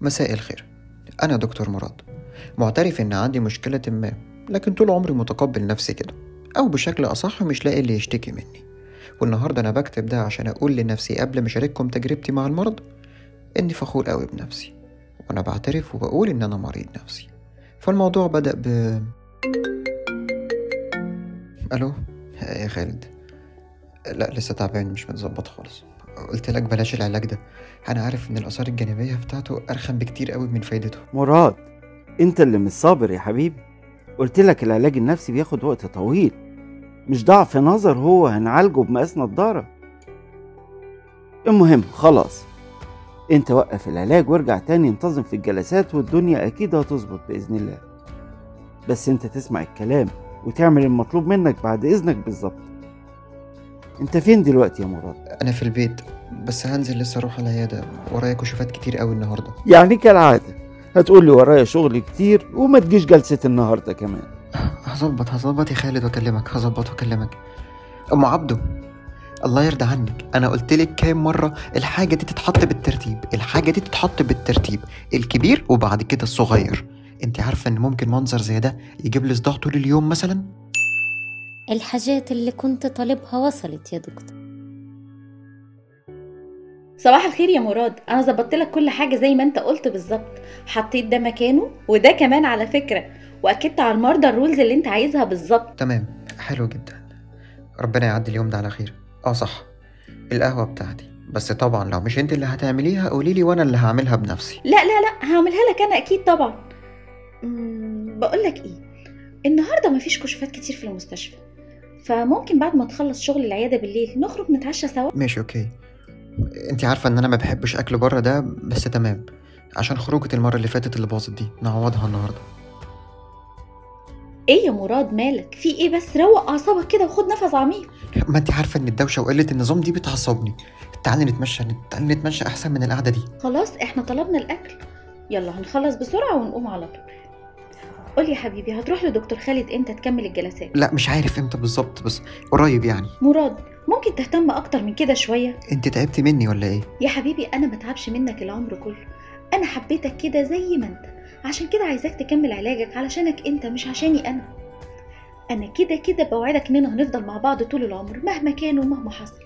مساء الخير. أنا دكتور مراد. معترف إن عندي مشكلة ما لكن طول عمري متقبل نفسي كده أو بشكل أصح مش لاقي اللي يشتكي مني. والنهاردة أنا بكتب ده عشان أقول لنفسي قبل ما أشارككم تجربتي مع المرض إني فخور قوي بنفسي وأنا بعترف وبقول إن أنا مريض نفسي. فالموضوع بدأ ب ألو؟ يا خالد. لا لسه تعبان مش متظبط خالص. قلت لك بلاش العلاج ده. أنا عارف إن الآثار الجانبية بتاعته أرخم بكتير قوي من فايدته. مراد أنت اللي مش صابر يا حبيبي. قلت لك العلاج النفسي بياخد وقت طويل. مش ضعف نظر هو هنعالجه بمقاس نضارة المهم خلاص. أنت وقف العلاج وارجع تاني انتظم في الجلسات والدنيا أكيد هتظبط بإذن الله. بس أنت تسمع الكلام وتعمل المطلوب منك بعد إذنك بالظبط. انت فين دلوقتي يا مراد؟ أنا في البيت بس هنزل لسه أروح العيادة. ورايا كشوفات كتير قوي النهارده. يعني كالعادة. هتقول لي ورايا شغل كتير وما تجيش جلسة النهاردة كمان. هظبط هظبط يا خالد وأكلمك هظبط وأكلمك. أم عبده الله يرضى عنك. أنا قلت لك كام مرة الحاجة دي تتحط بالترتيب الحاجة دي تتحط بالترتيب الكبير وبعد كده الصغير. أنت عارفة إن ممكن منظر زي ده يجيب لي صداع طول اليوم مثلا؟ الحاجات اللي كنت طالبها وصلت يا دكتور. صباح الخير يا مراد. أنا ظبطت لك كل حاجة زي ما أنت قلت بالظبط. حطيت ده مكانه وده كمان على فكرة. وأكدت على المرضى الرولز اللي أنت عايزها بالظبط. تمام. حلو جدا. ربنا يعدي اليوم ده على خير. آه صح. القهوة بتاعتي. بس طبعا لو مش أنت اللي هتعمليها قولي لي وأنا اللي هعملها بنفسي. لا لا لا. هعملها لك أنا أكيد طبعا. بقول لك إيه. النهارده مفيش كشوفات كتير في المستشفى. فممكن بعد ما تخلص شغل العيادة بالليل نخرج نتعشى سوا. ماشي أوكي. انت عارفة إن أنا ما بحبش أكل بره ده بس تمام. عشان خروجة المرة اللي فاتت اللي باظت دي نعوضها النهارده. إيه يا مراد مالك؟ في إيه بس؟ روق أعصابك كده وخد نفس عميق. ما انت عارفة إن الدوشة وقلة النظام دي بتعصبني. تعالي نتمشى تعالي نتمشى أحسن من القعدة دي. خلاص إحنا طلبنا الأكل. يلا هنخلص بسرعة ونقوم على طول. قول يا حبيبي هتروح لدكتور خالد إمتى تكمل الجلسات؟ لا مش عارف إمتى بالظبط بس قريب يعني. مراد ممكن تهتم أكتر من كده شوية؟ أنت تعبتي مني ولا إيه؟ يا حبيبي أنا ما تعبش منك العمر كله. أنا حبيتك كده زي ما أنت. عشان كده عايزاك تكمل علاجك علشانك أنت مش عشاني أنا. أنا كده كده بوعدك اننا هنفضل مع بعض طول العمر مهما كان ومهما حصل.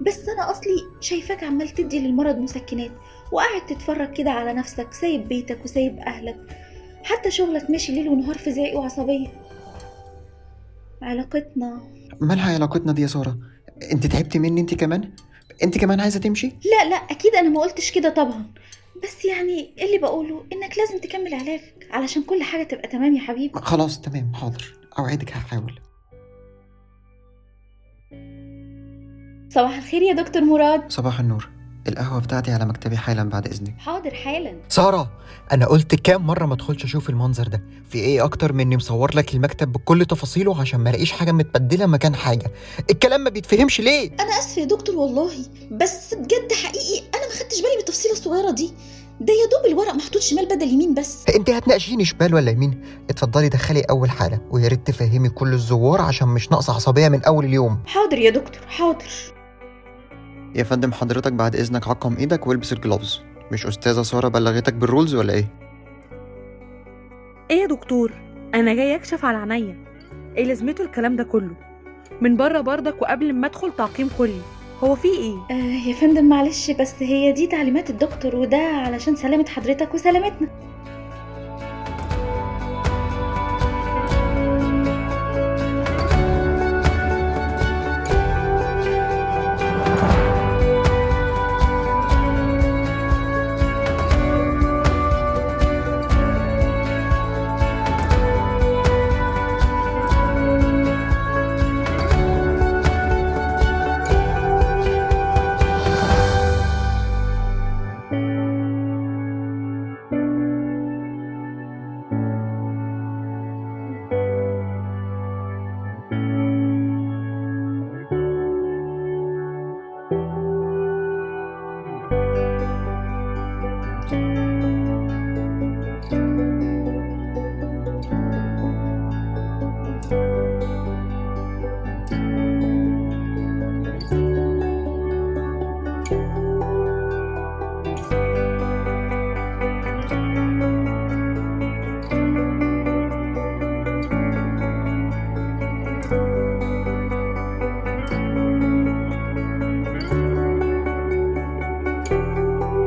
بس أنا أصلي شايفاك عمال تدي للمرض مسكنات وقاعد تتفرج كده على نفسك سايب بيتك وسايب أهلك. حتى شغلك ماشي ليل ونهار في زعيق وعصبية. علاقتنا. مالها علاقتنا دي يا سارة؟ انت تعبتي مني انت كمان؟ انت كمان عايزة تمشي؟ لا لا أكيد أنا ما قلتش كده طبعا. بس يعني اللي بقوله؟ إنك لازم تكمل علاجك علشان كل حاجة تبقى تمام يا حبيبي. خلاص تمام حاضر. أوعدك هحاول. صباح الخير يا دكتور مراد. صباح النور. القهوة بتاعتي على مكتبي حالا بعد إذنك. حاضر حالا. سارة أنا قلت كام مرة ما ادخلش أشوف المنظر ده؟ في إيه أكتر من إني مصور لك المكتب بكل تفاصيله عشان ما ألاقيش حاجة متبدلة مكان حاجة؟ الكلام ما بيتفهمش ليه؟ أنا آسفة يا دكتور والله بس بجد حقيقي أنا ما خدتش بالي من التفصيله الصغيرة دي. ده يا دوب الورق محطوط شمال بدل يمين بس. أنت هتناقشيني شمال ولا يمين؟ اتفضلي دخلي أول حالة ويا ريت تفهمي كل الزوار عشان مش ناقصة عصبية من أول اليوم. حاضر يا دكتور حاضر. يا فندم حضرتك بعد إذنك عقم إيدك والبس ال gloves مش أستاذة سارة بلغتك بال rules ولا إيه؟ إيه يا دكتور؟ أنا جاي أكشف على عينيا. إيه لازمته الكلام ده كله؟ من بره برضك وقبل ما أدخل تعقيم كلي. هو في إيه؟ آه يا فندم معلش بس هي دي تعليمات الدكتور وده علشان سلامة حضرتك وسلامتنا.